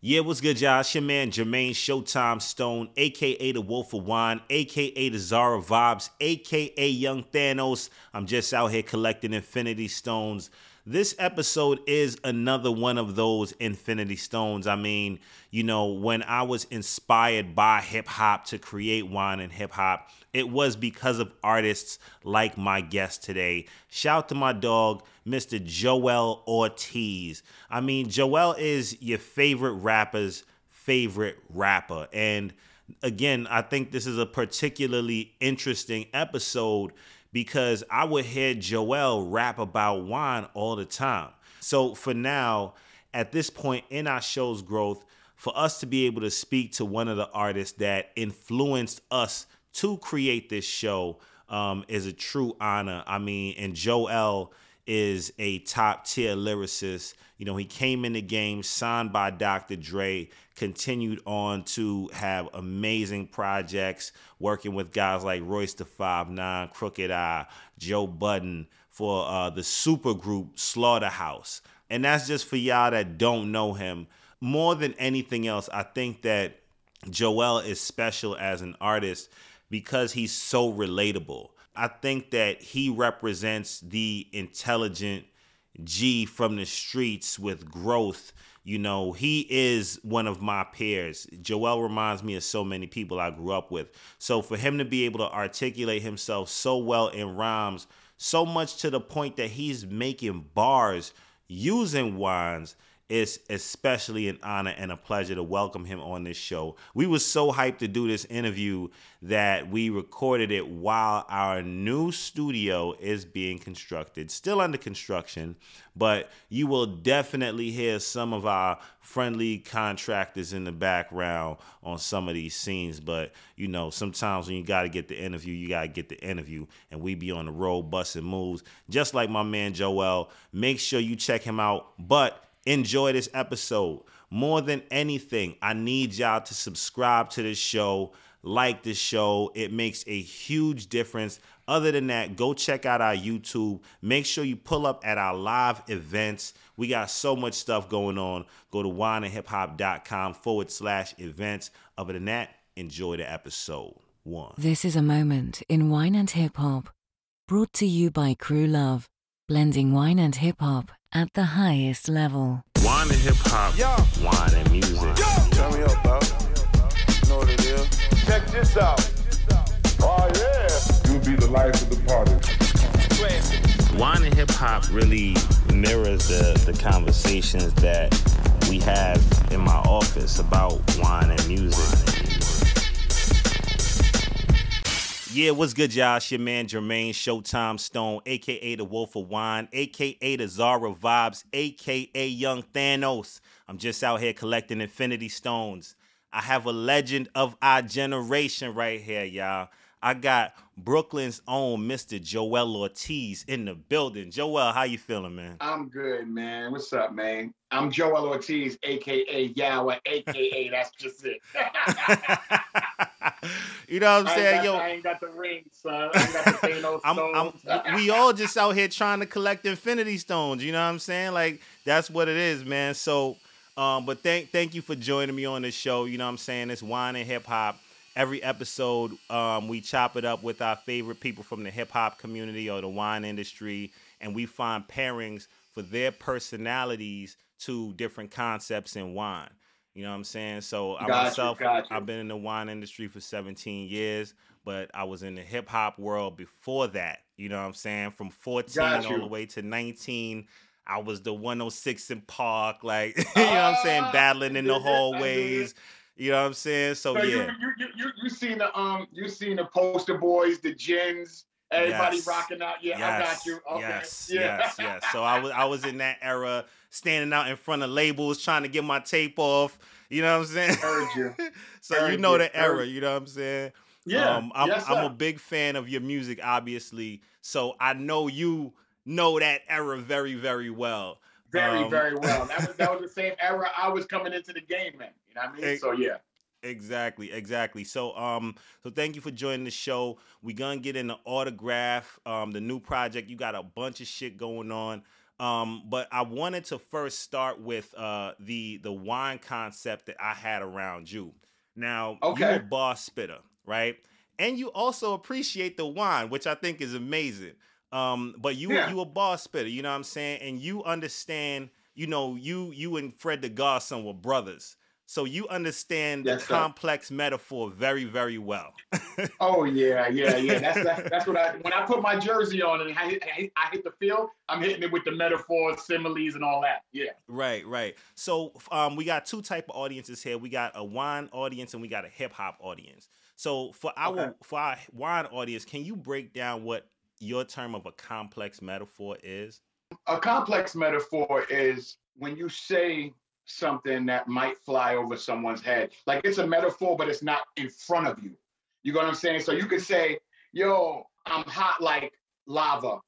Yeah, what's good, y'all? It's your man Jermaine Showtime Stone, aka the Wolf of Wine, aka the Zara Vibes, aka Young Thanos. I'm just out here collecting Infinity Stones. This episode is another one of those Infinity Stones. I mean, you know, when I was inspired by hip hop to create wine and hip hop, it was because of artists like my guest today. Shout to my dog, Mr. Joel Ortiz. I mean, Joel is your favorite rapper's favorite rapper. And again, I think this is a particularly interesting episode because I would hear Joel rap about wine all the time. So for now, at this point in our show's growth, for us to be able to speak to one of the artists that influenced us to create this show um, is a true honor. I mean, and Joel is a top tier lyricist. You know, he came in the game signed by Dr. Dre, continued on to have amazing projects, working with guys like Royce da Five Nine, Crooked I, Joe Budden for uh, the super group Slaughterhouse. And that's just for y'all that don't know him. More than anything else, I think that Joel is special as an artist because he's so relatable. I think that he represents the intelligent G from the streets with growth. You know, he is one of my peers. Joel reminds me of so many people I grew up with. So for him to be able to articulate himself so well in rhymes, so much to the point that he's making bars using wines it's especially an honor and a pleasure to welcome him on this show. We were so hyped to do this interview that we recorded it while our new studio is being constructed, still under construction, but you will definitely hear some of our friendly contractors in the background on some of these scenes. But you know, sometimes when you got to get the interview, you got to get the interview, and we be on the road busting moves, just like my man Joel. Make sure you check him out, but enjoy this episode. More than anything, I need y'all to subscribe to this show, like this show. It makes a huge difference. Other than that, go check out our YouTube. Make sure you pull up at our live events. We got so much stuff going on. Go to wineandhiphop.com forward slash events. Other than that, enjoy the episode. One. This is a moment in wine and hip hop, brought to you by Crew Love, blending wine and hip hop at the highest level. Wine and hip hop, Yo. wine and music. Turn me up, bro. You know what it is. Check this out. Oh yeah. You'll be the life of the party. Wine and hip hop really mirrors the, the conversations that we have in my office about wine and music. Yeah, what's good, y'all? It's your man Jermaine Showtime Stone, aka the Wolf of Wine, aka the Zara Vibes, aka Young Thanos. I'm just out here collecting Infinity Stones. I have a legend of our generation right here, y'all. I got Brooklyn's own Mr. Joel Ortiz in the building. Joel, how you feeling, man? I'm good, man. What's up, man? I'm Joel Ortiz, aka Yawa, aka that's just it. you know what I'm saying? got, Yo, I ain't got the ring, son. I ain't got the Thanos I'm, stones. I'm, we all just out here trying to collect infinity stones. You know what I'm saying? Like that's what it is, man. So, um, but thank thank you for joining me on this show. You know what I'm saying? It's wine and hip hop. Every episode, um, we chop it up with our favorite people from the hip hop community or the wine industry, and we find pairings for their personalities to different concepts in wine. You know what I'm saying? So I Got myself, you. I've been in the wine industry for 17 years, but I was in the hip hop world before that. You know what I'm saying? From 14 Got all the way to 19, I was the 106 & Park, like you know what I'm saying, Ah, battling in the did it, I did hallways. You know what I'm saying? So, So yeah. you, you you you you seen the um you seen the poster boys, the gins, everybody Yes. rocking out. Yeah, I got you. Okay. Yes, yeah. yes, yes. So I was I was in that era, standing out in front of labels, trying to get my tape off. You know what I'm saying? Heard you. so you know you, the era. You know what I'm saying? Yeah. Um, I'm yes, I'm a big fan of your music, obviously. So I know you know that era very, very well. Very, Um, very well. That was that was the same era I was coming into the game in. You know what I mean? Ex- So yeah. Exactly, exactly. So um so thank you for joining the show. We gonna get into autograph, um, the new project. You got a bunch of shit going on. Um, but I wanted to first start with uh, the the wine concept that I had around you. Now, okay. you're a bar spitter, right? And you also appreciate the wine, which I think is amazing. Um, but you Yeah. you a bar spitter, you know what I'm saying? And you understand, you know, you you and Fred the Godson were brothers. So you understand Yes, the complex metaphor very, very well. Oh yeah, yeah, yeah. That's that's, that's what I when I put my jersey on and I hit, I hit- I hit the field, I'm hitting it with the metaphors, similes, and all that. Yeah. Right, right. So um, we got two type of audiences here. We got a wine audience and we got a hip hop audience. So for our Okay. for our wine audience, can you break down what your term of a complex metaphor is? A complex metaphor is when you say something that might fly over someone's head. Like it's a metaphor, but it's not in front of you. You know what I'm saying? So you could say, "Yo, I'm hot like lava."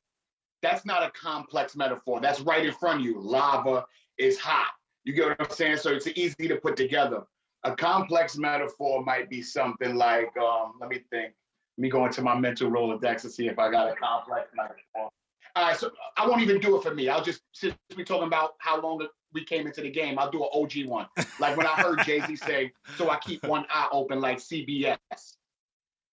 That's not a complex metaphor. That's right in front of you. Lava is hot. You get what I'm saying? So it's easy to put together. A complex metaphor might be something like, um, let me think. Let me go into my mental Rolodex and see if I got a complex metaphor. All right, so I won't even do it for me. I'll just since we're talking about how long we came into the game, I'll do an OG one. Like when I heard Jay Z say, "So I keep one eye open like CBS."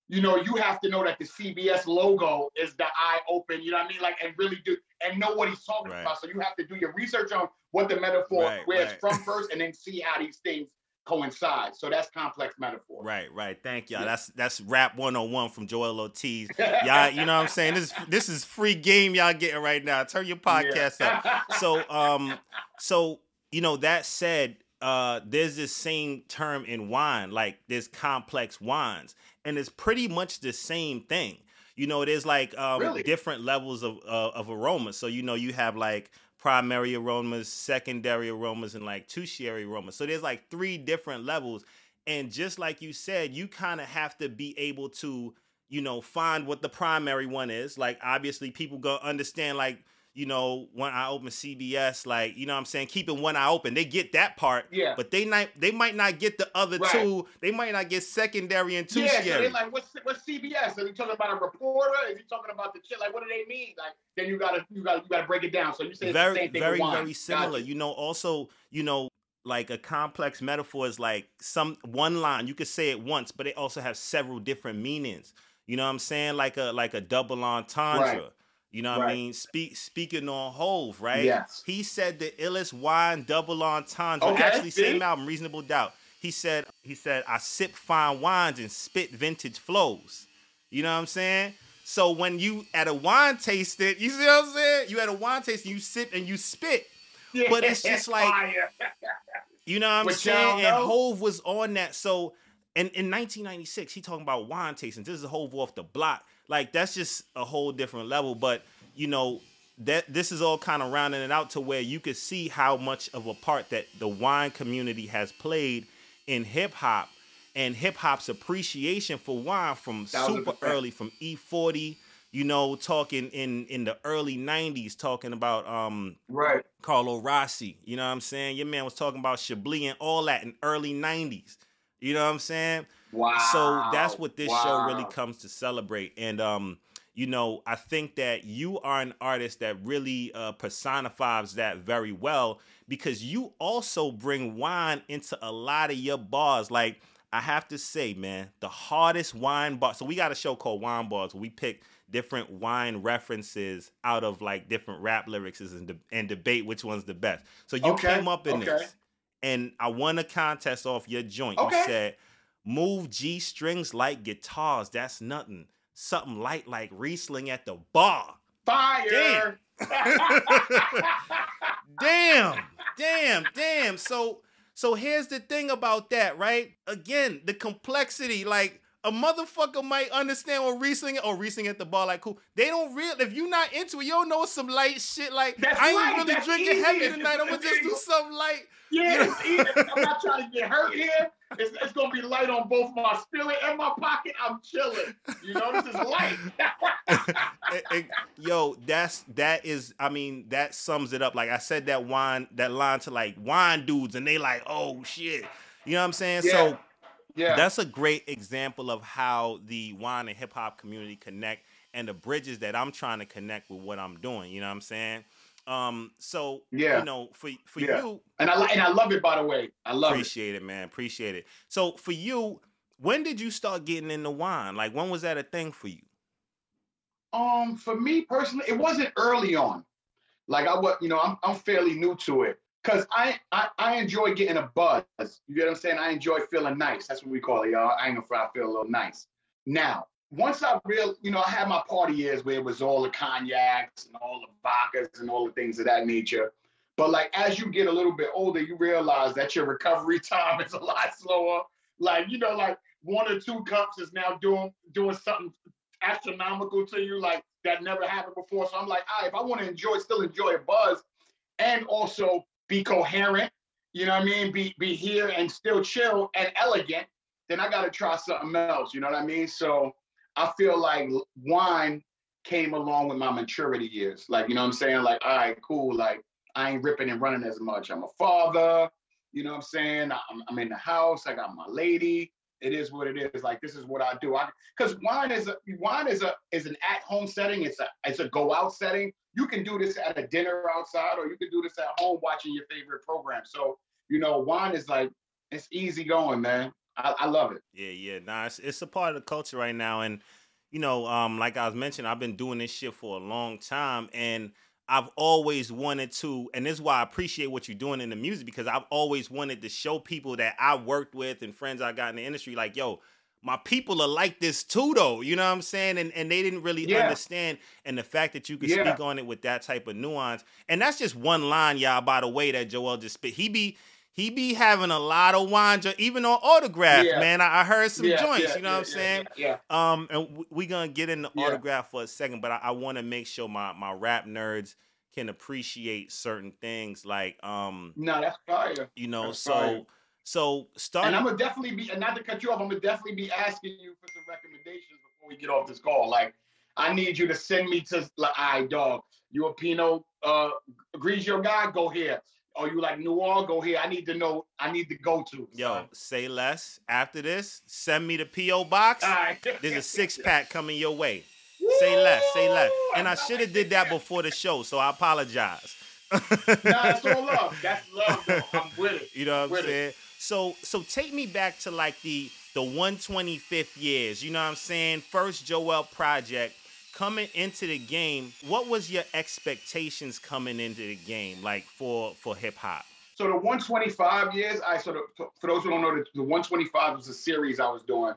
You know, you have to know that the CBS logo is the eye open. You know what I mean? Like, and really do and know what he's talking Right. about. So you have to do your research on what the metaphor, Right, where right. it's from first, and then see how these things coincide. So that's complex metaphor. Right, right. Thank y'all. Yeah. That's that's rap 101 from Joel Ortiz. Y'all, you know what I'm saying? This is this is free game y'all getting right now. Turn your podcast up. so um so you know that said uh there's this same term in wine like there's complex wines and it's pretty much the same thing you know there's like um Really? different levels of uh, of aroma so you know you have like primary aromas secondary aromas and like tertiary aromas. So there's like three different levels. And just like you said you kind of have to be able to you know find what the primary one is. Like obviously people go understand like you know, when I open CBS, like, you know what I'm saying, keeping one eye open. They get that part, Yeah. but they not they might not get the other Right. two. They might not get secondary and two. Yeah, so they're like, what's what's CBS? Are you talking about a reporter? Is he talking about the shit? Like, what do they mean? Like, then you gotta you gotta you gotta break it down. So you say it's the very same thing very very similar. Gotcha. You know, also, you know, like a complex metaphor is like some one line. You could say it once, but it also has several different meanings. You know what I'm saying? Like a like a double entendre. Right. You know what I mean? Speak speaking on Hove, right? Yes. He said the illest wine double entendre. Okay, Actually, same album, Reasonable Doubt. He said he said I sip fine wines and spit vintage flows. You know what I'm saying? So when you at a wine tasting, you see what I'm saying? You at a wine tasting, you sip and you spit. Yeah, but it's just like-. You know what I'm y'all saying? And Hove was on that. So in, in 1996, he talking about wine tasting. This is Hove off the block. Like that's just a whole different level. But you know that this is all kind of rounding it out to where you could see how much of a part that the wine community has played in hip hop and hip hop's appreciation for wine from super early, from E40. You know, talking in in the early 90s, talking about um right. Carlo Rossi. You know what I'm saying? Your man was talking about Chablis and all that in early 90s. You know what I'm saying? Wow. So that's what this show really comes to celebrate. And um, you know, I think that you are an artist that really uh, personifies that very well because you also bring wine into a lot of your bars. Like I have to say, man, the hardest wine bar. So we got a show called Wine Bars where we pick different wine references out of like different rap lyrics and, de- and debate which one's the best. So you Okay, came up in okay. this, and I won a contest off your joint. Okay. You said, "Move G strings like guitars. That's nothing. Something light like Riesling at the bar." Fire. damn, damn, damn. So, so here's the thing about that, right? Again, the complexity, like. A motherfucker might understand what Riesling or oh, Riesling at the bar, like cool. They don't real if you not into it, you don't know some light shit. Like That's I ain't light, really that's drinking heavy easy. tonight. I'm gonna just do something light. Yeah, it's easy. I'm not trying to get hurt here. It's, it's gonna be light on both my spilling and my pocket. I'm chilling. You know, this is light. Yo, that's that is. I mean, that sums it up. Like I said, that wine, that line to like wine dudes, and they like, oh shit. You know what I'm saying? Yeah. So yeah. that's a great example of how the wine and hip hop community connect, and the bridges that I'm trying to connect with what I'm doing. You know what I'm saying? Um, so Yeah. you know, for for Yeah. you, And I and I love it by the way. I love it. appreciate it. man. Appreciate it. So for you, when did you start getting into wine? Like when was that a thing for you? Um, for me personally, it wasn't early on. Like I was, you know, I'm I'm fairly new to it because I, I I enjoy getting a buzz. You get what I'm saying? I enjoy feeling nice. That's what we call it, y'all. I ain't gonna fry, I feel a little nice. Now, once I real, you know, I had my party years where it was all the cognacs and all the vodkas and all the things of that nature. But like as you get a little bit older, you realize that your recovery time is a lot slower. Like you know, like one or two cups is now doing doing something astronomical to you, like that never happened before. So I'm like, right, if I want to enjoy, still enjoy a buzz, and also be coherent, you know what I mean? Be be here and still chill and elegant, then I gotta try something else. You know what I mean? So I feel like wine came along with my maturity years. Like, you know what I'm saying? Like, all right, cool. Like, I ain't ripping and running as much. I'm a father. You know what I'm saying? I'm, I'm in the house. I got my lady. It is what it is. Like, this is what I do. I because wine is a wine is a is an at home setting. It's a it's a go out setting. You can do this at a dinner outside, or you can do this at home watching your favorite program. So you know, wine is like it's easy going, man. I, I love it. Yeah, yeah. Nah, it's, it's a part of the culture right now. And, you know, um, like I was mentioning, I've been doing this shit for a long time. And I've always wanted to, and this is why I appreciate what you're doing in the music, because I've always wanted to show people that I worked with and friends I got in the industry, like, yo, my people are like this too, though. You know what I'm saying? And and they didn't really Yeah. understand. And the fact that you could Yeah. speak on it with that type of nuance. And that's just one line, y'all, by the way, that Joel just spit. He be he be having a lot of wine, jo- even on autograph, Yeah. man. I, I heard some joints, you know what I'm saying? Yeah. Um, and we gonna get into Yeah. autograph for a second, but I, I want to make sure my my rap nerds can appreciate certain things, like um, No, that's fire. you know, That's so fire. So starting. And I'm gonna definitely be, and not to cut you off, I'm gonna definitely be asking you for some recommendations before we get off this call. Like, I need you to send me to, like, I dog, you a Pinot uh, Grigio guy? Go here. Or you like Noir? Go here. I need to know. I need to go to. Yo, son. say less. After this, send me the PO box. Right. There's a six pack coming your way. Say less, say less. And I should have did that before the show, so I apologize. Nah, that's all love. That's love, though. I'm with it. You know what I'm With it. So so take me back to like the the 125th years. You know what I'm saying? First Joel project coming into the game. What was your expectations coming into the game like for for hip hop? So the 125 years, I sort of for- for those who don't know, the, the 125 was a series I was doing.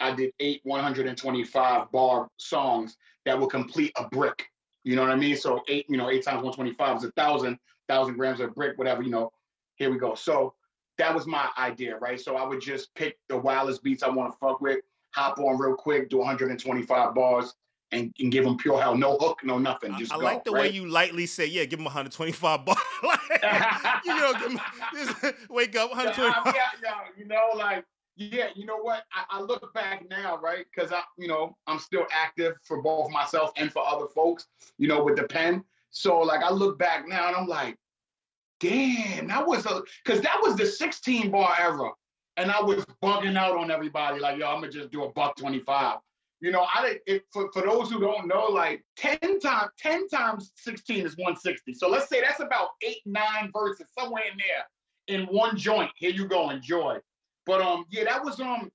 I did eight 125 bar songs that would complete a brick. You know what I mean? So eight, you know, eight times 125 is a thousand, thousand grams of brick, whatever. You know, here we go. So that was my idea, right? So I would just pick the wildest beats I want to fuck with, hop on real quick, do 125 bars, and, and give them pure hell, no hook, no nothing. I, Just I go, like the way you lightly say, yeah, give them 125 bars. like, you know, him, just wake up 125. yeah, yeah, you know, like, yeah, you know what? I, I look back now, right? Because I, you know, I'm still active for both myself and for other folks, you know, with the pen. So, like, I look back now and I'm like, damn, that was a, because that was the 16 bar era. And I was bugging out on everybody, like, yo, I'm to just do a buck 25. You know, I didn't, it, for, for those who don't know, like 10 times, 10 times 16 is 160. So let's say that's about eight, nine verses, somewhere in there in one joint. Here you go, enjoy. But um, yeah, that was um,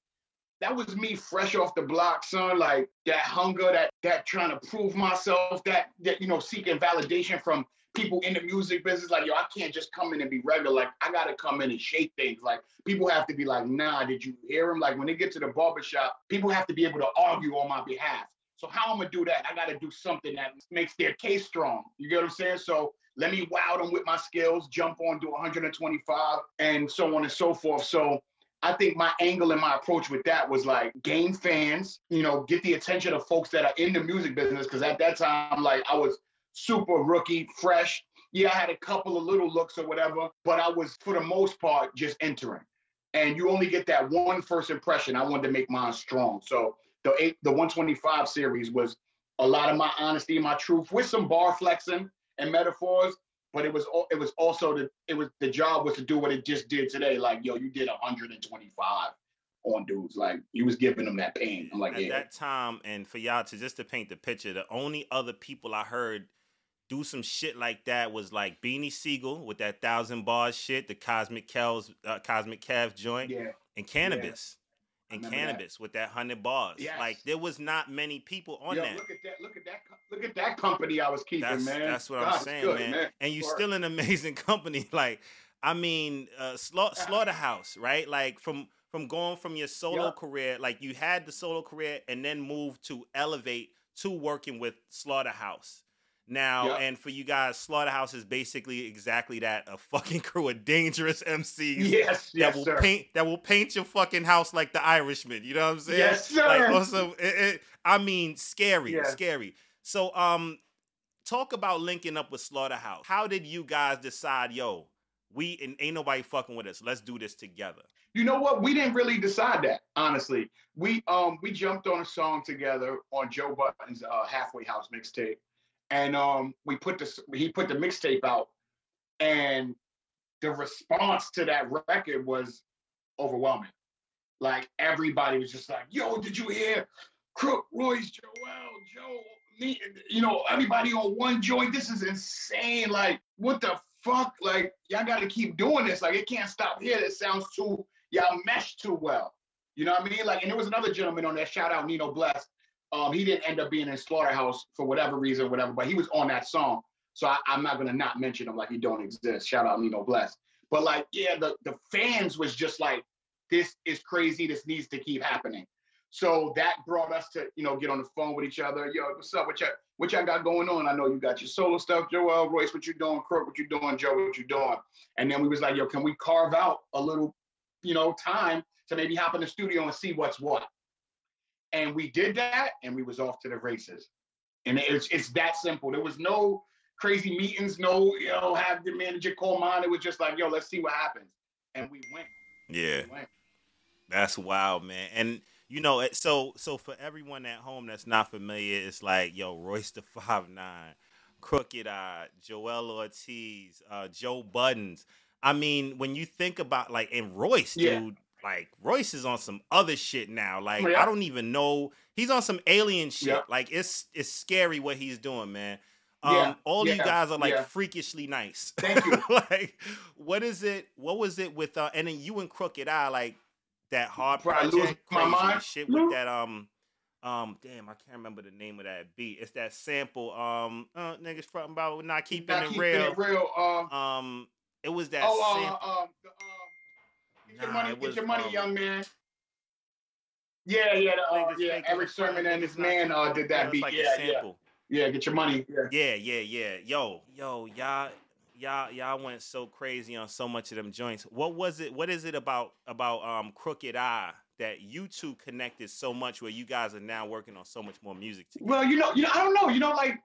that was me fresh off the block, son. Like that hunger, that that trying to prove myself, that that you know, seeking validation from people in the music business. Like, yo, I can't just come in and be regular. Like, I gotta come in and shake things. Like, people have to be like, nah, did you hear him? Like when they get to the barbershop, people have to be able to argue on my behalf. So how I'm gonna do that? I gotta do something that makes their case strong. You get what I'm saying? So let me wow them with my skills, jump on, to 125, and so on and so forth. So I think my angle and my approach with that was like gain fans, you know, get the attention of folks that are in the music business. Cause at that time, like I was super rookie, fresh. Yeah, I had a couple of little looks or whatever, but I was for the most part just entering. And you only get that one first impression. I wanted to make mine strong. So the eight, the 125 series was a lot of my honesty, and my truth, with some bar flexing and metaphors. But it was it was also the it was the job was to do what it just did today. Like yo, you did 125 on dudes. Like you was giving them that pain. I'm like, At yeah, that time, and for y'all to just to paint the picture, the only other people I heard do some shit like that was like Beanie Sigel with that thousand bars shit, the Cosmic Kel's uh, Cosmic Kev joint, Yeah. and Canibus. And remember that. Canibus with that hundred bars. Yes. Like there was not many people on Yo, that. look at that! Look at that! Look at that company I was keeping, That's man. that's what I'm saying, good, man. And you're still an amazing company. Like, I mean, uh, Sla- Slaughterhouse, right? Like from from going from your solo Yup. career, like you had the solo career, and then moved to elevate to working with Slaughterhouse. Now, Yup. and for you guys, Slaughterhouse is basically exactly that: a fucking crew of dangerous MCs Yes, that yes, will sir. paint that will paint your fucking house like the Irishman. You know what I'm saying? Yes, sir. Like also, it, it, I mean, scary, Yeah. scary. So, um, talk about linking up with Slaughterhouse. How did you guys decide, yo, we and ain't nobody fucking with us. Let's do this together. You know what? We didn't really decide that, honestly. We um we jumped on a song together on Joe Budden's uh, Halfway House mixtape, and um we put this he put the mixtape out, and the response to that record was overwhelming. Like everybody was just like, "Yo, did you hear Crook, Royce, Joel, Joe, me, you know, everybody on one joint? This is insane! Like, what the fuck? Like, y'all got to keep doing this. Like, it can't stop here. It sounds too y'all mesh too well. You know what I mean? Like, and there was another gentleman on there. Shout out Nino Bless. Um, he didn't end up being in Slaughterhouse for whatever reason, whatever, but he was on that song. So I, I'm not gonna not mention him like he don't exist. Shout out Nino Bless. But like, yeah, the the fans was just like, this is crazy. This needs to keep happening. So that brought us to, you know, get on the phone with each other. Yo, what's up? What y'all, what y'all got going on? I know you got your solo stuff, Joel, Royce, what you doing? Crook, what you doing? Joe, what you doing? And then we was like, yo, can we carve out a little, you know, time to maybe hop in the studio and see what's what? And we did that, and we was off to the races. And it's it's that simple. There was no crazy meetings, no, you know, have the manager call mine. It was just like, yo, let's see what happens. And we went. Yeah, We went. that's wild, man. And you know, so so for everyone at home that's not familiar, it's like, yo, Royce the Five Nine, Crooked I, Joel Ortiz, uh, Joe Buttons. I mean, when you think about like, and Royce, Yeah. dude, like Royce is on some other shit now. Like, Yeah. I don't even know. He's on some alien shit. Yeah. Like, it's it's scary what he's doing, man. Um, Yeah, all you guys are like freakishly nice. Thank you. like, what is it? What was it with? Uh, and then you and Crooked I, like that hard Bro, I lose project, my mind. shit with that. Um, um, damn, I can't remember the name of that beat. It's that sample. Um, uh, niggas fronting about not keeping Not it keeping real. it real. Uh, Um, it was that oh, sample. uh, um, the, um, get your Nah, money, get was, your money, um, young man. Yeah, yeah, the, uh, yeah. Erick Sermon and his man uh, did that beat. Like yeah, yeah, yeah. Get your money. Yeah. Yeah, yeah, yeah. Yo, yo, y'all, y'all, y'all went so crazy on so much of them joints. What was it? What is it about about um Crooked I that you two connected so much where you guys are now working on so much more music together? Well, you know, you know, I don't know. You know, like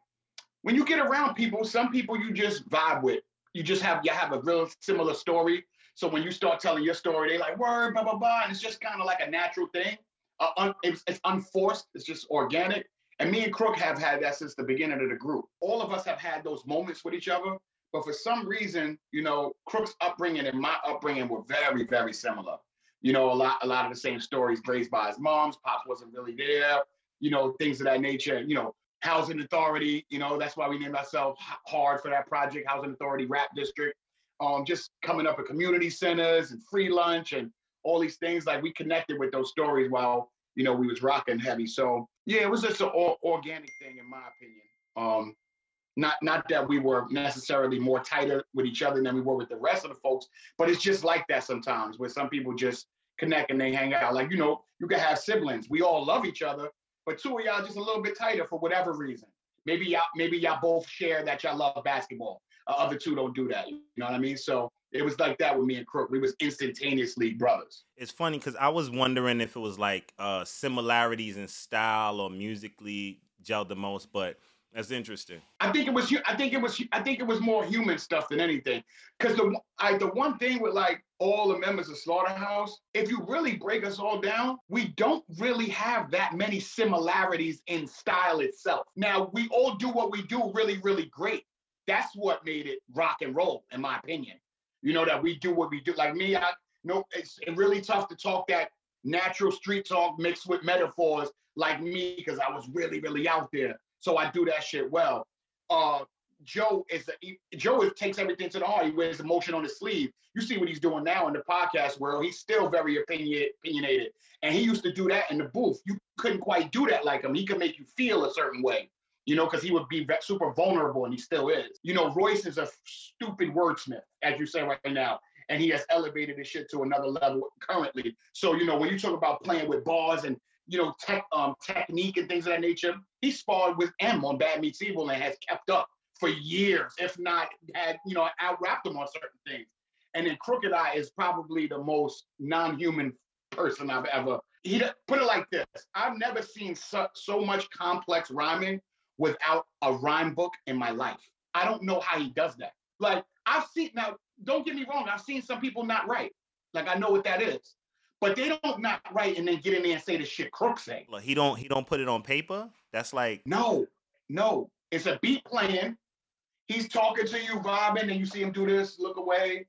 when you get around people, some people you just vibe with. You just have you have a real similar story. So when you start telling your story, they like word, blah blah blah, and it's just kind of like a natural thing. Uh, un, it's, it's unforced. It's just organic. And me and Crook have had that since the beginning of the group. All of us have had those moments with each other. But for some reason, you know, Crook's upbringing and my upbringing were very, very similar. You know, a lot, a lot of the same stories raised by his moms. Pops wasn't really there. You know, things of that nature. You know, housing authority. You know, that's why we named ourselves hard for that project, housing authority rap district. Um, just coming up at community centers and free lunch and all these things. Like we connected with those stories while you know we was rocking heavy. So yeah, it was just an or- organic thing in my opinion. Um, not not that we were necessarily more tighter with each other than we were with the rest of the folks, but it's just like that sometimes where some people just connect and they hang out. Like you know, you can have siblings. We all love each other, but two of y'all just a little bit tighter for whatever reason. Maybe y'all maybe y'all both share that y'all love basketball. Other two don't do that. You know what I mean? So it was like that with me and Crook. We was instantaneously brothers. It's funny because I was wondering if it was like uh similarities in style or musically gelled the most, but that's interesting. I think it was. I think it was. I think it was more human stuff than anything. Because the I, the one thing with like all the members of Slaughterhouse, if you really break us all down, we don't really have that many similarities in style itself. Now we all do what we do really, really great. That's what made it rock and roll, in my opinion. You know that we do what we do. Like me, I no, it's really tough to talk that natural street talk mixed with metaphors like me because I was really, really out there. So I do that shit well. Uh, Joe is a, Joe is, takes everything to the heart. He wears emotion on his sleeve. You see what he's doing now in the podcast world. He's still very opinionated, and he used to do that in the booth. You couldn't quite do that like him. He could make you feel a certain way, you know, because he would be super vulnerable, and he still is. You know, Royce is a stupid wordsmith, as you say right now, and he has elevated his shit to another level currently. So you know, when you talk about playing with bars and you know tech um, technique and things of that nature, he sparred with Em on Bad Meets Evil and has kept up for years, if not had you know out rapped him on certain things. And then Crooked I is probably the most non-human person I've ever. He put it like this: I've never seen so, so much complex rhyming without a rhyme book in my life. I don't know how he does that. Like I've seen now, don't get me wrong, I've seen some people not write. Like I know what that is. But they don't not write and then get in there and say the shit Crook say. Look, he don't he don't put it on paper. That's like No, no. It's a beat playing. He's talking to you, vibing, and you see him do this, look away.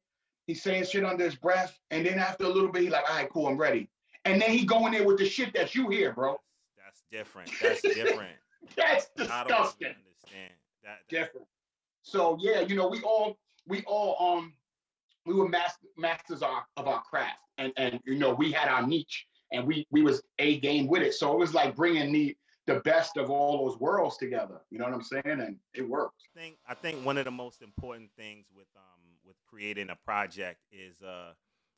He's saying shit under his breath. And then after a little bit, he's like, all right, cool, I'm ready. And then he go in there with the shit that you hear, bro. that's different. That's different. That's I disgusting. understand that. different. So yeah, you know, we all we all um we were master, masters of, of our craft, and and you know we had our niche, and we we was a game with it. So it was like bringing the the best of all those worlds together. You know what I'm saying? And it worked. I think I think one of the most important things with um with creating a project is uh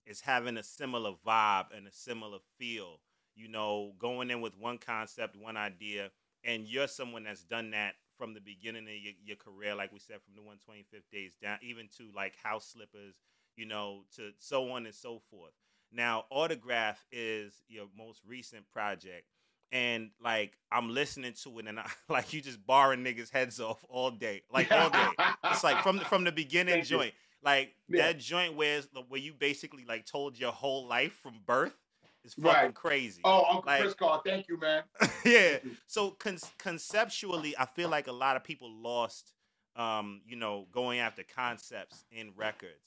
is having a similar vibe and a similar feel. You know, going in with one concept, one idea, and you're someone that's done that from the beginning of your, your career, like we said, from the 125th days down, even to like house slippers, you know, to so on and so forth. Now, Autograph is your most recent project. And like I'm listening to it, and I like you just barring niggas' heads off all day, like all day. It's like from the, from the beginning Thank you. joint, like Yeah. that joint where where you basically like told your whole life from birth is fucking Right. crazy. Oh, Uncle Like- Chris Carr, thank you, man. yeah. You. So con- conceptually, I feel like a lot of people lost, um, you know, going after concepts in records.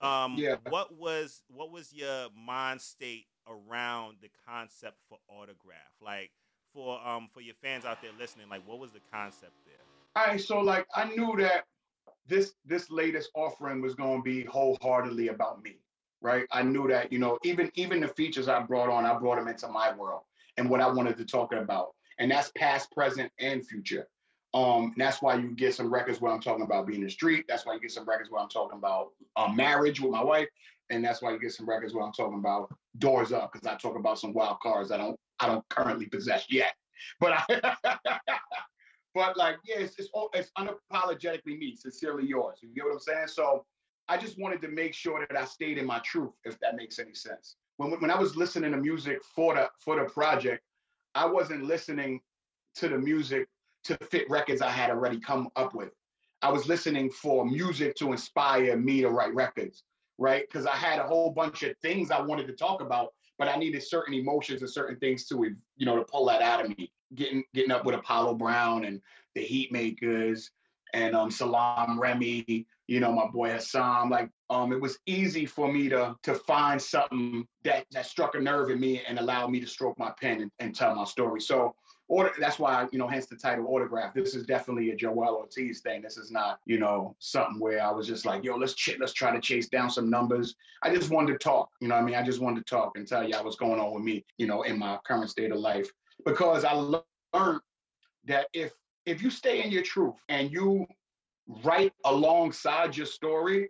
Um, Yeah. What was what was your mind state around the concept for autograph? Like for um for your fans out there listening, like what was the concept there? All right, so like I knew that this this latest offering was going to be wholeheartedly about me, right? I knew that, you know, even even the features I brought on, I brought them into my world and what I wanted to talk about, and that's past, present, and future. Um, that's why you get some records where I'm talking about being in the street. That's why you get some records where I'm talking about um, marriage with my wife, and that's why you get some records where I'm talking about doors up because I talk about some wild cards I don't I don't currently possess yet. But I, but like yeah, it's it's, all- it's unapologetically me, sincerely yours. You get what I'm saying? So I just wanted to make sure that I stayed in my truth, if that makes any sense. When when I was listening to music for the for the project, I wasn't listening to the music to fit records I had already come up with. I was listening for music to inspire me to write records, right? Because I had a whole bunch of things I wanted to talk about, but I needed certain emotions and certain things to, you know, to pull that out of me. Getting getting up with Apollo Brown and the Heatmakerz and um Salaam Remi, you know, my boy Hassan. Like, um, it was easy for me to to find something that that struck a nerve in me and allowed me to stroke my pen and, and tell my story. So or that's why you know hence the title autograph this is definitely a joel ortiz thing this is not you know something where i was just like yo let's ch- let's try to chase down some numbers i just wanted to talk you know i mean i just wanted to talk and tell y'all what's going on with me you know in my current state of life because i learned that if if you stay in your truth and you write alongside your story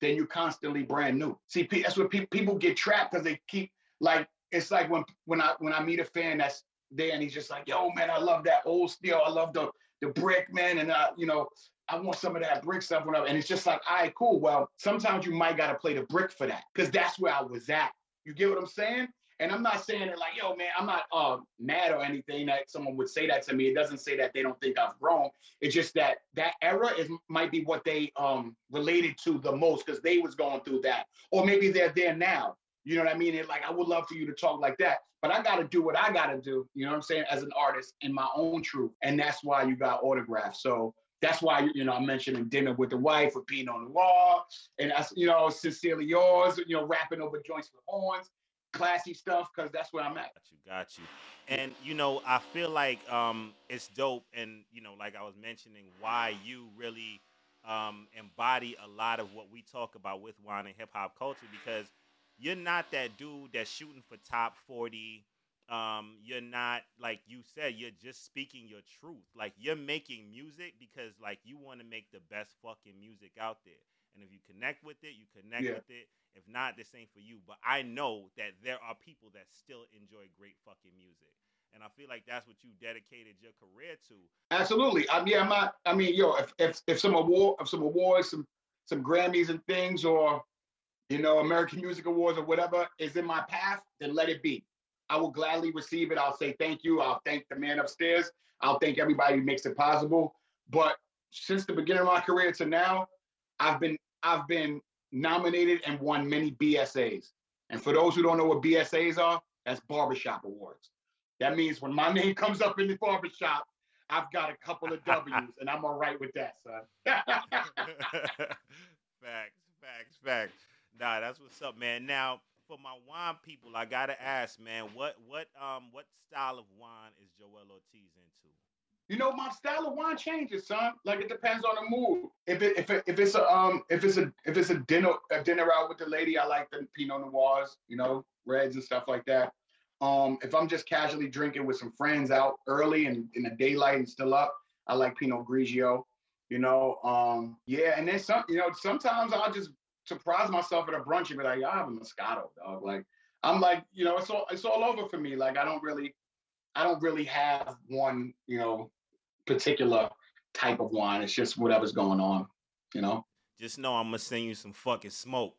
then you're constantly brand new see that's what pe- people get trapped because they keep like it's like when when i when i meet a fan that's there and he's just like, yo, man, I love that old steel. I love the the brick, man. And uh, you know, I want some of that brick stuff. Whatever. And it's just like, all right, cool. Well, sometimes you might gotta play the brick for that. Cause that's where I was at. You get what I'm saying? And I'm not saying it like, yo, man, I'm not uh, mad or anything that someone would say that to me. It doesn't say that they don't think I've grown. It's just that that era is might be what they um related to the most because they was going through that, or maybe they're there now. You know what I mean? And like, I would love for you to talk like that, but I got to do what I got to do. You know what I'm saying? As an artist in my own truth, and that's why you got autographs. So that's why you know I'm mentioning dinner with the wife with Pinot Noir, and that's you know sincerely yours. You know, rapping over joints with horns. Classy stuff because that's where I'm at. Got you, got you. And you know, I feel like um, it's dope, and you know, like I was mentioning, why you really um, embody a lot of what we talk about with wine and hip hop culture because you're not that dude that's shooting for top forty. Um, you're not like you said. You're just speaking your truth. Like you're making music because like you want to make the best fucking music out there. And if you connect with it, you connect Yeah. with it. If not, this ain't for you. But I know that there are people that still enjoy great fucking music. And I feel like that's what you dedicated your career to. Absolutely. I mean, I'm not. I mean, yo, if if, if some award, if some awards, some some Grammys and things, or you know, American Music Awards or whatever is in my path, then let it be. I will gladly receive it. I'll say thank you. I'll thank the man upstairs. I'll thank everybody who makes it possible. But since the beginning of my career to now, I've been I've been nominated and won many BSAs. And for those who don't know what BSAs are, that's barbershop awards. That means when my name comes up in the barbershop, I've got a couple of W's, and I'm all right with that, son. facts, facts, facts. Nah, that's what's up, man. Now, for my wine people, I gotta ask, man, what what um what style of wine is Joel Ortiz into? You know, my style of wine changes, son. Like it depends on the mood. If it if it if it's a um if it's a if it's a dinner a dinner out with the lady, I like the Pinot Noirs, you know, reds and stuff like that. Um, if I'm just casually drinking with some friends out early and in the daylight and still up, I like Pinot Grigio. You know, um, yeah, and then some, you know, sometimes I'll just surprise myself at a brunch and be like, I have a Moscato, dog. Like, I'm like, you know, it's all it's all over for me. Like, I don't really, I don't really have one, you know, particular type of wine. It's just whatever's going on, you know. Just know I'm gonna send you some fucking smoke.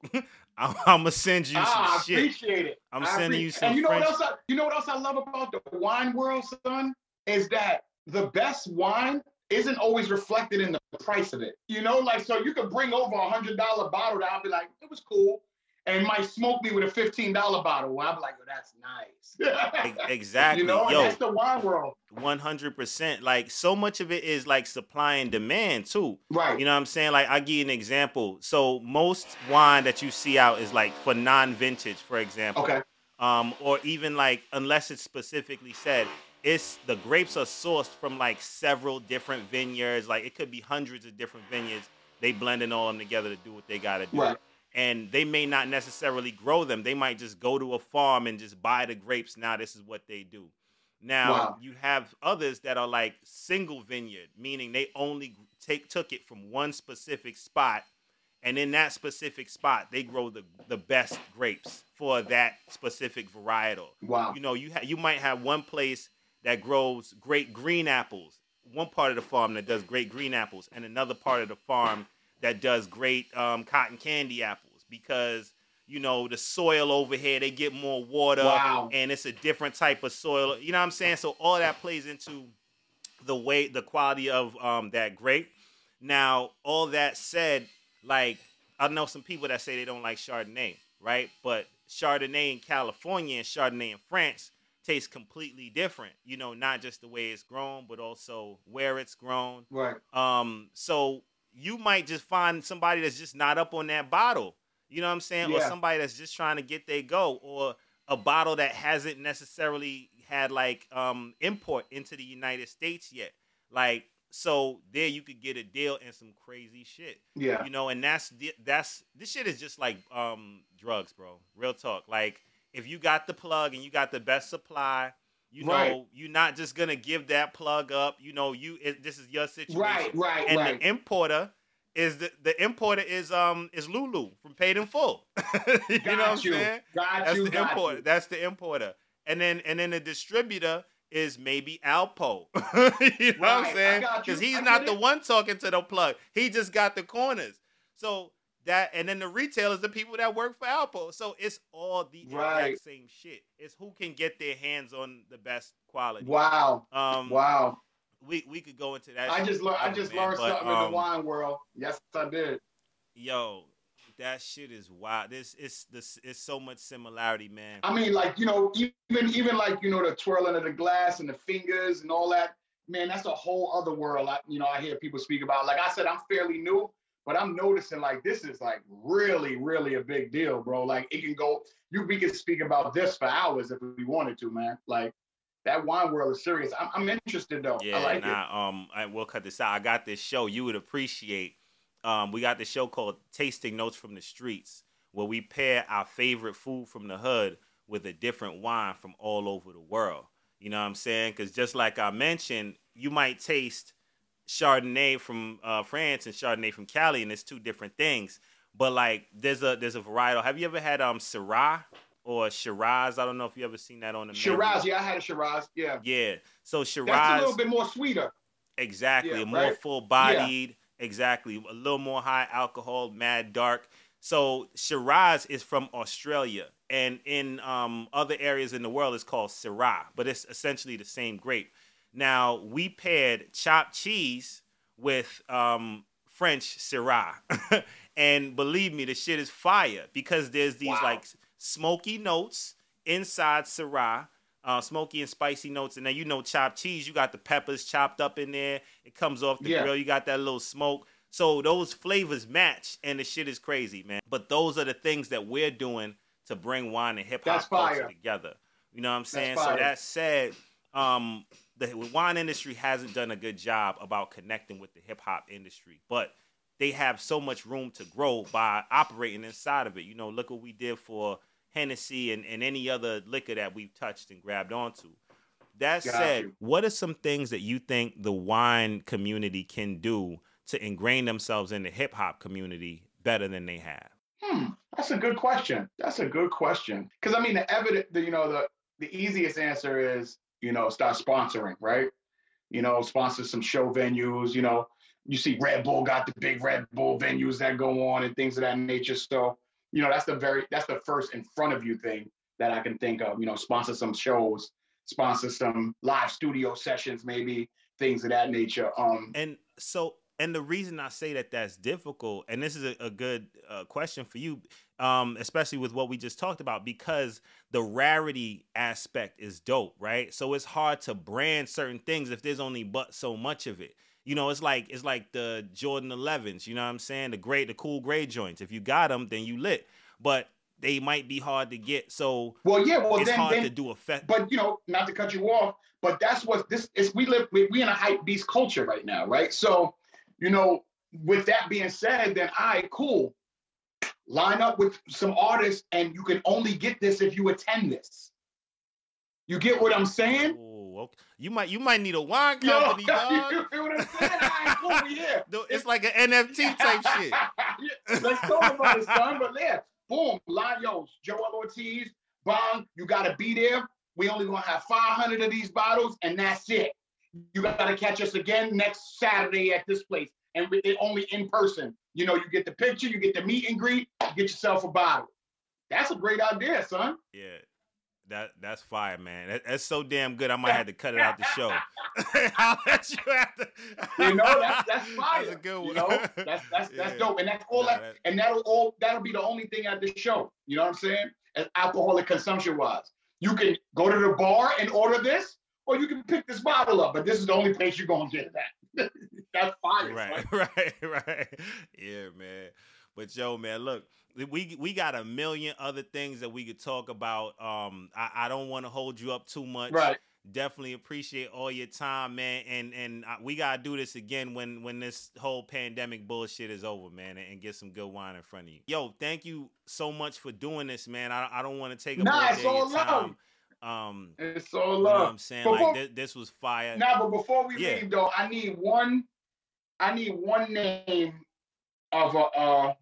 I'm, I'm gonna send you ah, I shit. I appreciate it. I'm I sending you some And you know French- what else? I, you know what else I love about the wine world, son, is that the best wine isn't always reflected in the price of it. You know, like so you could bring over a hundred dollar bottle that I'll be like, it was cool, and might smoke me with a fifteen dollar bottle. Where I'm like, oh, that's nice. Exactly. You know, Yo. that's the wine world. One hundred percent. Like so much of it is like supply and demand too. Right. You know what I'm saying? Like I give you an example. So most wine that you see out is like for non-vintage, for example. okay. Um, or even like unless it's specifically said, it's the grapes are sourced from like several different vineyards. Like it could be hundreds of different vineyards. They blending all them together to do what they gotta do. Right. And they may not necessarily grow them. They might just go to a farm and just buy the grapes. Now this is what they do. Now Wow. you have others that are like single vineyard, meaning they only take took it from one specific spot, and in that specific spot they grow the the best grapes for that specific varietal. Wow. You know, you ha- you might have one place that grows great green apples, one part of the farm that does great green apples, and another part of the farm that does great um, cotton candy apples because you know the soil over here they get more water Wow. and it's a different type of soil. You know what I'm saying? So all that plays into the way the quality of um, that grape. Now, all that said, like I know some people that say they don't like Chardonnay, right? But Chardonnay in California and Chardonnay in France tastes completely different. You know, not just the way it's grown, but also where it's grown. Right. Um, so you might just find somebody that's just not up on that bottle. You know what I'm saying? Or somebody that's just trying to get their go, or a bottle that hasn't necessarily had like um import into the United States yet. Like so there you could get a deal and some crazy shit. Yeah. You know, and that's that's this shit is just like um drugs, bro. Real talk. Like if you got the plug and you got the best supply, you know, Right. you're not just gonna give that plug up. You know, you it, this is your situation. Right. Right. And right. the importer is the the importer is um is Lulu from Paid in Full. you know what I'm Got you. saying? Got That's you. the got importer. you. That's the importer. And then and then the distributor is maybe Alpo. you know what I'm saying? Because he's I not the it. one talking to the plug. He just got the corners. So that and then the retailers, the people that work for Alpo. So it's all the Right. exact same shit. It's who can get their hands on the best quality. Wow. Um Wow. We we could go into that. I just learned. I just man, learned but, something in um, the wine world. Yes, I did. Yo, that shit is wild. This it's this it's so much similarity, man. I mean, like you know, even even like you know the twirling of the glass and the fingers and all that. Man, that's a whole other world. I, you know, I hear people speak about. Like I said, I'm fairly new, But I'm noticing like this is like really, really a big deal, bro. Like it can go. You we could speak about this for hours if we wanted to, man. Like that wine world is serious. I'm, I'm interested though. Yeah, I like it. nah, um, I, we'll cut this out. I got this show you would appreciate. Um, we got this show called Tasting Notes from the Streets, where we pair our favorite food from the hood with a different wine from all over the world. You know what I'm saying? Because just like I mentioned, you might taste Chardonnay from uh, France and Chardonnay from Cali, and it's two different things. But like, there's a there's a varietal. Have you ever had um Syrah or Shiraz? I don't know if you ever seen that on the menu. Shiraz, yeah, I had a Shiraz. Yeah, Yeah. So Shiraz. that's a little bit more sweeter. Exactly. Yeah, more right? full bodied. Exactly. A little more high alcohol, mad dark. So Shiraz is from Australia. And in um, other areas in the world, it's called Syrah, but it's essentially the same grape. Now, we paired chopped cheese with um, French Syrah. and believe me, the shit is fire because there's these Wow. like smoky notes inside Syrah, uh, smoky and spicy notes. And then, you know, chopped cheese, you got the peppers chopped up in there. It comes off the Yeah. grill. You got that little smoke. So those flavors match, and the shit is crazy, man. But those are the things that we're doing to bring wine and hip hop culture together. You know what I'm saying? So that said, um, the wine industry hasn't done a good job about connecting with the hip hop industry, but they have so much room to grow by operating inside of it. You know, look what we did for Hennessy and, and any other liquor that we've touched and grabbed onto. That Got said, you. what are some things that you think the wine community can do to ingrain themselves in the hip hop community better than they have? Hmm, that's a good question. That's a good question. Because I mean, the evident, the, you know, the the easiest answer is you know start sponsoring, right? You know, sponsor some show venues. You know, you see Red Bull got the big Red Bull venues that go on and things of that nature. So you know, that's the very that's the first in front of you thing that I can think of. You know, sponsor some shows, sponsor some live studio sessions, maybe things of that nature. Um, And so, and the reason I say that that's difficult, and this is a, a good uh, question for you, um, especially with what we just talked about, because the rarity aspect is dope, right? So it's hard to brand certain things if there's only but so much of it. You know, it's like it's like the Jordan 11s. You know what I'm saying? The great, the cool gray joints. If you got them, then you lit. But they might be hard to get. So well, yeah, well it's then, hard then to do a fe- but you know, not to cut you off, but that's what this is. We live, we, we in a hype beast culture right now, right? So, you know, with that being said, then I right, cool. Line up with some artists, and you can only get this if you attend this. You get what I'm saying? Okay. You might you might need a wine Yo, company, dog. you feel what I'm saying? All right, cool, yeah. It's like an NFT type shit. Yeah, Let's talk about it, son. But yeah, boom, yo, Joel Ortiz, Bong, you gotta be there. We only gonna have 500 of these bottles, and that's it. You gotta catch us again next Saturday at this place, and we- it only in person. You know, you get the picture, you get the meet and greet, you get yourself a bottle. That's a great idea, son. Yeah. That that's fire, man. That, that's so damn good. I might have to cut it out the show. I'll let you have to. You know, that's that's fire. That's a good one. You know, that's that's that's Yeah. dope, and that's all that, that- and that'll all that'll be the only thing at the show. You know what I'm saying? As alcoholic consumption wise, you can go to the bar and order this, or you can pick this bottle up. But this is the only place you're gonna get that. that's fire. right, right, right. Yeah, man. But yo, man, look, we we got a million other things that we could talk about. Um, I, I don't want to hold you up too much. Right. Definitely appreciate all your time, man. And and uh, we gotta do this again when when this whole pandemic bullshit is over, man, and, and get some good wine in front of you. Yo, thank you so much for doing this, man. I, I don't want to take up Nah, it's all love. time. Um, It's all you know what love. I'm saying? Before- like thi- this was fire. Now, but before we Yeah. leave, though, I need one. I need one name of a uh,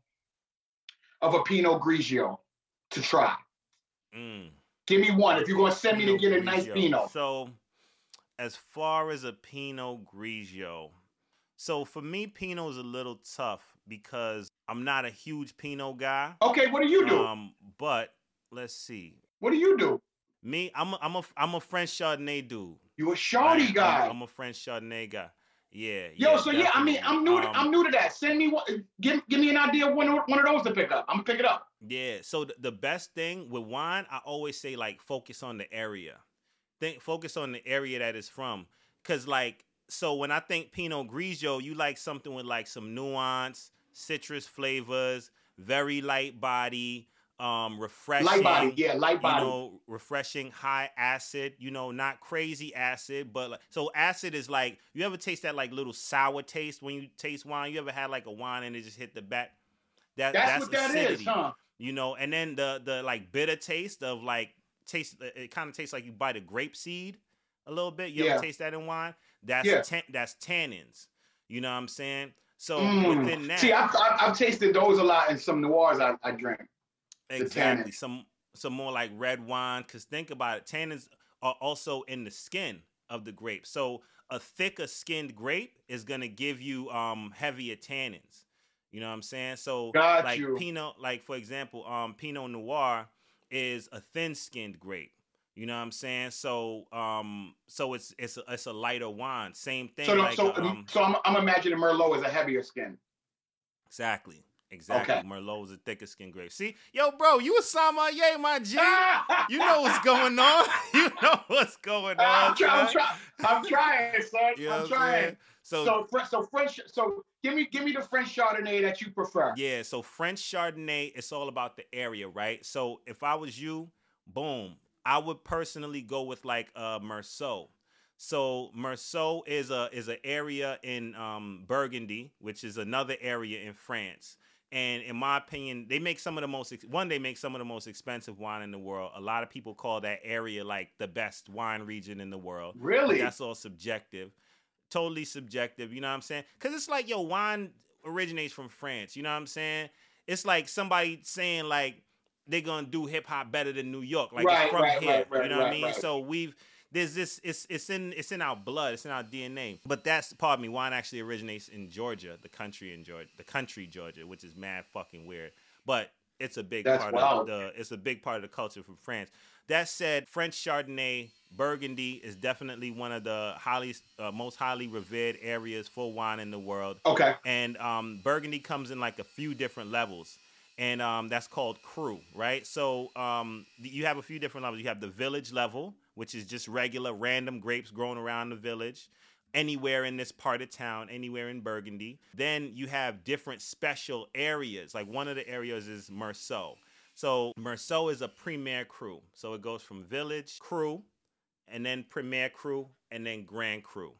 of a Pinot Grigio to try. Mm. Give me one. If you're gonna send me to get a nice Grigio. Pinot. So, as far as a Pinot Grigio, so for me, Pinot is a little tough because I'm not a huge Pinot guy. Okay, what do you do? Um, but let's see. what do you do? Me, I'm a, I'm a I'm a French Chardonnay dude. You a I'm- guy. I'm, a French Chardonnay guy. Yeah. Yo, yeah, so yeah, I mean. I'm new. To, Um, I'm new to that. Send me one. Give give me an idea of one of, one of those to pick up. I'm gonna pick it up. Yeah. So th- the best thing with wine, I always say like focus on the area. Think focus on the area that it's from. Cause like so when I think Pinot Grigio, you like something with like some nuance, citrus flavors, very light body, um, refreshing. Light body, yeah, light body. You know, refreshing, high acid. You know, not crazy acid, but like, so acid is like you ever taste that like little sour taste when you taste wine. You ever had like a wine and it just hit the back? That That's, that's, what that acidity. is, huh? You know, and then the the like bitter taste of like taste. It kind of tastes like you bite a grape seed a little bit. You Yeah. ever taste that in wine? That's Yeah. tan- that's tannins. You know what I'm saying? So Mm. within that, See, I've, I've, I've tasted those a lot in some noirs I, I drink. Exactly some some more like red wine. Cause think about it, tannins are also in the skin of the grape. So a thicker skinned grape is gonna give you um heavier tannins. You know what I'm saying? So Got like you. Pinot, like for example, um Pinot Noir is a thin skinned grape. You know what I'm saying? So um so it's it's a, it's a lighter wine. Same thing. So, no, like so, um, so I'm, I'm imagining Merlot is a heavier skin. exactly. Exactly. Okay. Merlot is a thicker skin grape. See, yo, bro, you a sommelier, my G. You know what's going on. You know what's going on. I'm, try, I'm, try, I'm trying, son. You know I'm trying. So, So, Fre- so French. So, give me, give me the French Chardonnay that you prefer. yeah, so French Chardonnay, it's all about the area, right? So if I was you, boom, I would personally go with like uh Meursault. So Meursault is a is an area in um, Burgundy, which is another area in France. And in my opinion, they make some of the most one. They make some of the most expensive wine in the world. A lot of people call that area like the best wine region in the world. Really? that's all subjective. Totally subjective. You know what I'm saying? Because it's like, yo, wine originates from France. You know what I'm saying? It's like somebody saying, like, they're going to do hip hop better than New York. Like, Right, it's from right, here. right, you know what I mean? So we've. There's this, it's it's in it's in our blood, it's in our DNA. But that's pardon me, wine actually originates in Georgia, the country in Georgia, the country Georgia, which is mad fucking weird. But it's a big That's part wild. of the it's a big part of the culture from France. That said, French Chardonnay, Burgundy is definitely one of the highly, uh, most highly revered areas for wine in the world. Okay. And um, Burgundy comes in like a few different levels, and um, that's called cru, right? So um, you have a few different levels. You have the village level, which is just regular random grapes growing around the village. Anywhere in this part of town, anywhere in Burgundy. Then you have different special areas. Like one of the areas is Meursault. So Meursault is a premier cru. So it goes from village cru, and then premier cru, and then grand cru.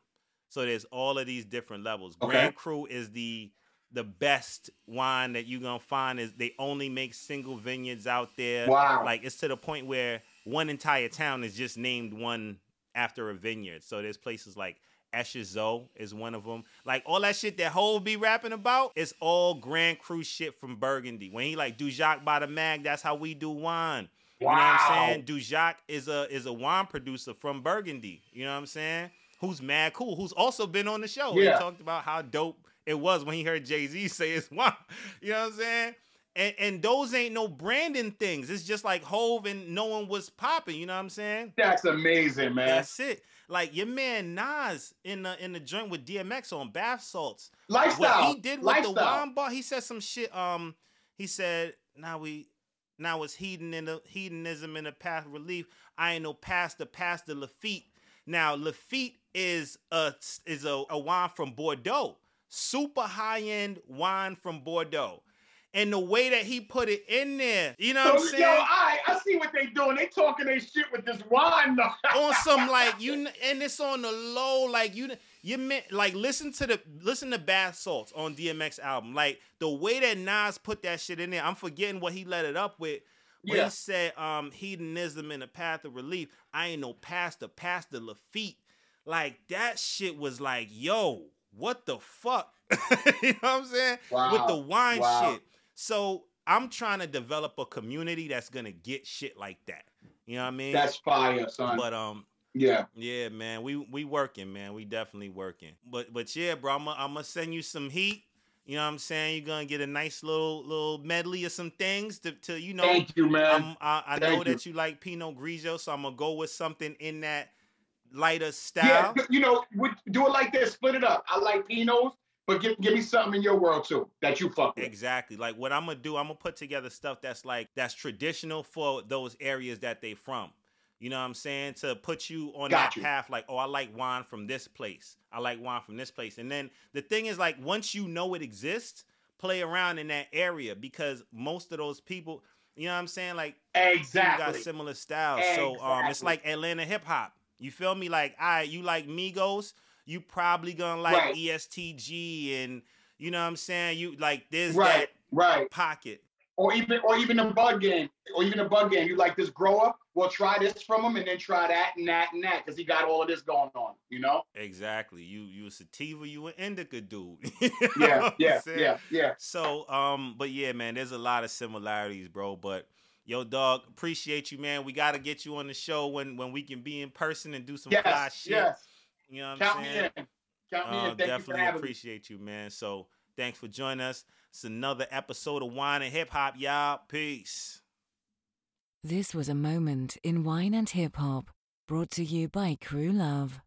So there's all of these different levels. Okay. Grand cru is the the best wine that you're gonna find is they only make single vineyards out there. Wow. Like it's to the point where one entire town is just named one after a vineyard. So there's places like Échezeaux is one of them. Like all that shit that Hov be rapping about is all Grand Cru shit from Burgundy. When he like Dujac by the mag, that's how we do wine. You know what I'm saying? Dujac is a is a wine producer from Burgundy. You know what I'm saying? Who's mad cool? Who's also been on the show. Yeah. He talked about how dope it was when he heard Jay Z say it's wine. You know what I'm saying? And and those ain't no branding things. It's just like Hov and no one was popping. You know what I'm saying? That's amazing, man. That's it. Like your man Nas in the in the joint with DMX on bath salts. Lifestyle. What he did with the wine bar, he said some shit. Um, he said, "Now we, now it's hedon in the hedonism in the path of relief. I ain't no pastor, Pastor Lafite. Now Lafite is a is a, a wine from Bordeaux, super high end wine from Bordeaux." And the way that he put it in there, you know what I'm saying? yo, I, I see what they doing. They talking they shit with this wine. though. on some like you and it's on the low like you you meant like listen to the listen to bath salts on dmx album like the way that nas put that shit in there i'm forgetting what he let it up with but Yeah. he said um hedonism in the path of relief i ain't no pastor pastor lafite like that shit was like yo what the fuck you know what i'm saying with the wine Wow. shit so i'm trying to develop a community that's gonna get shit like that you know what i mean That's fire, son. but um yeah. yeah, man, we we working, man. We definitely working. But but yeah, bro, I'm gonna I'm send you some heat. You know what I'm saying? You're gonna get a nice little little medley of some things to, to you know. Thank you, man. I'm- I, I know you. that you like Pinot Grigio, so I'm gonna go with something in that lighter yeah, style. you know, we, do it like this. Split it up. I like Pinots, but give, give me something in your world too that you fuck with. Exactly. Like what I'm gonna do, I'm gonna put together stuff that's like that's traditional for those areas that they from. You know what I'm saying? To put you on Got that you. path, like, oh, I like wine from this place. I like wine from this place. And then the thing is, like, once you know it exists, play around in that area because most of those people, you know what I'm saying? Like exactly got similar styles. So um it's like Atlanta hip hop. You feel me? Like, right, you like Migos, you probably gonna like Right. ESTG and you know what I'm saying? You like there's right right pocket. or even or even the bug game or even the bug game you like this grower well try this from him and then try that and that and that because he got all of this going on you know Exactly. You you a sativa, you an indica dude. You know yeah yeah yeah yeah So, um, but yeah, man, there's a lot of similarities, bro. But yo, dog, appreciate you, man. We gotta get you on the show when when we can be in person and do some fly shit. yes You know what I'm count me saying? in count me Uh, in thank you for definitely me appreciate you, man. So thanks for joining us. It's another episode of Wine and Hip Hop, y'all. Peace. This was a moment in wine and hip hop, brought to you by Crew Love.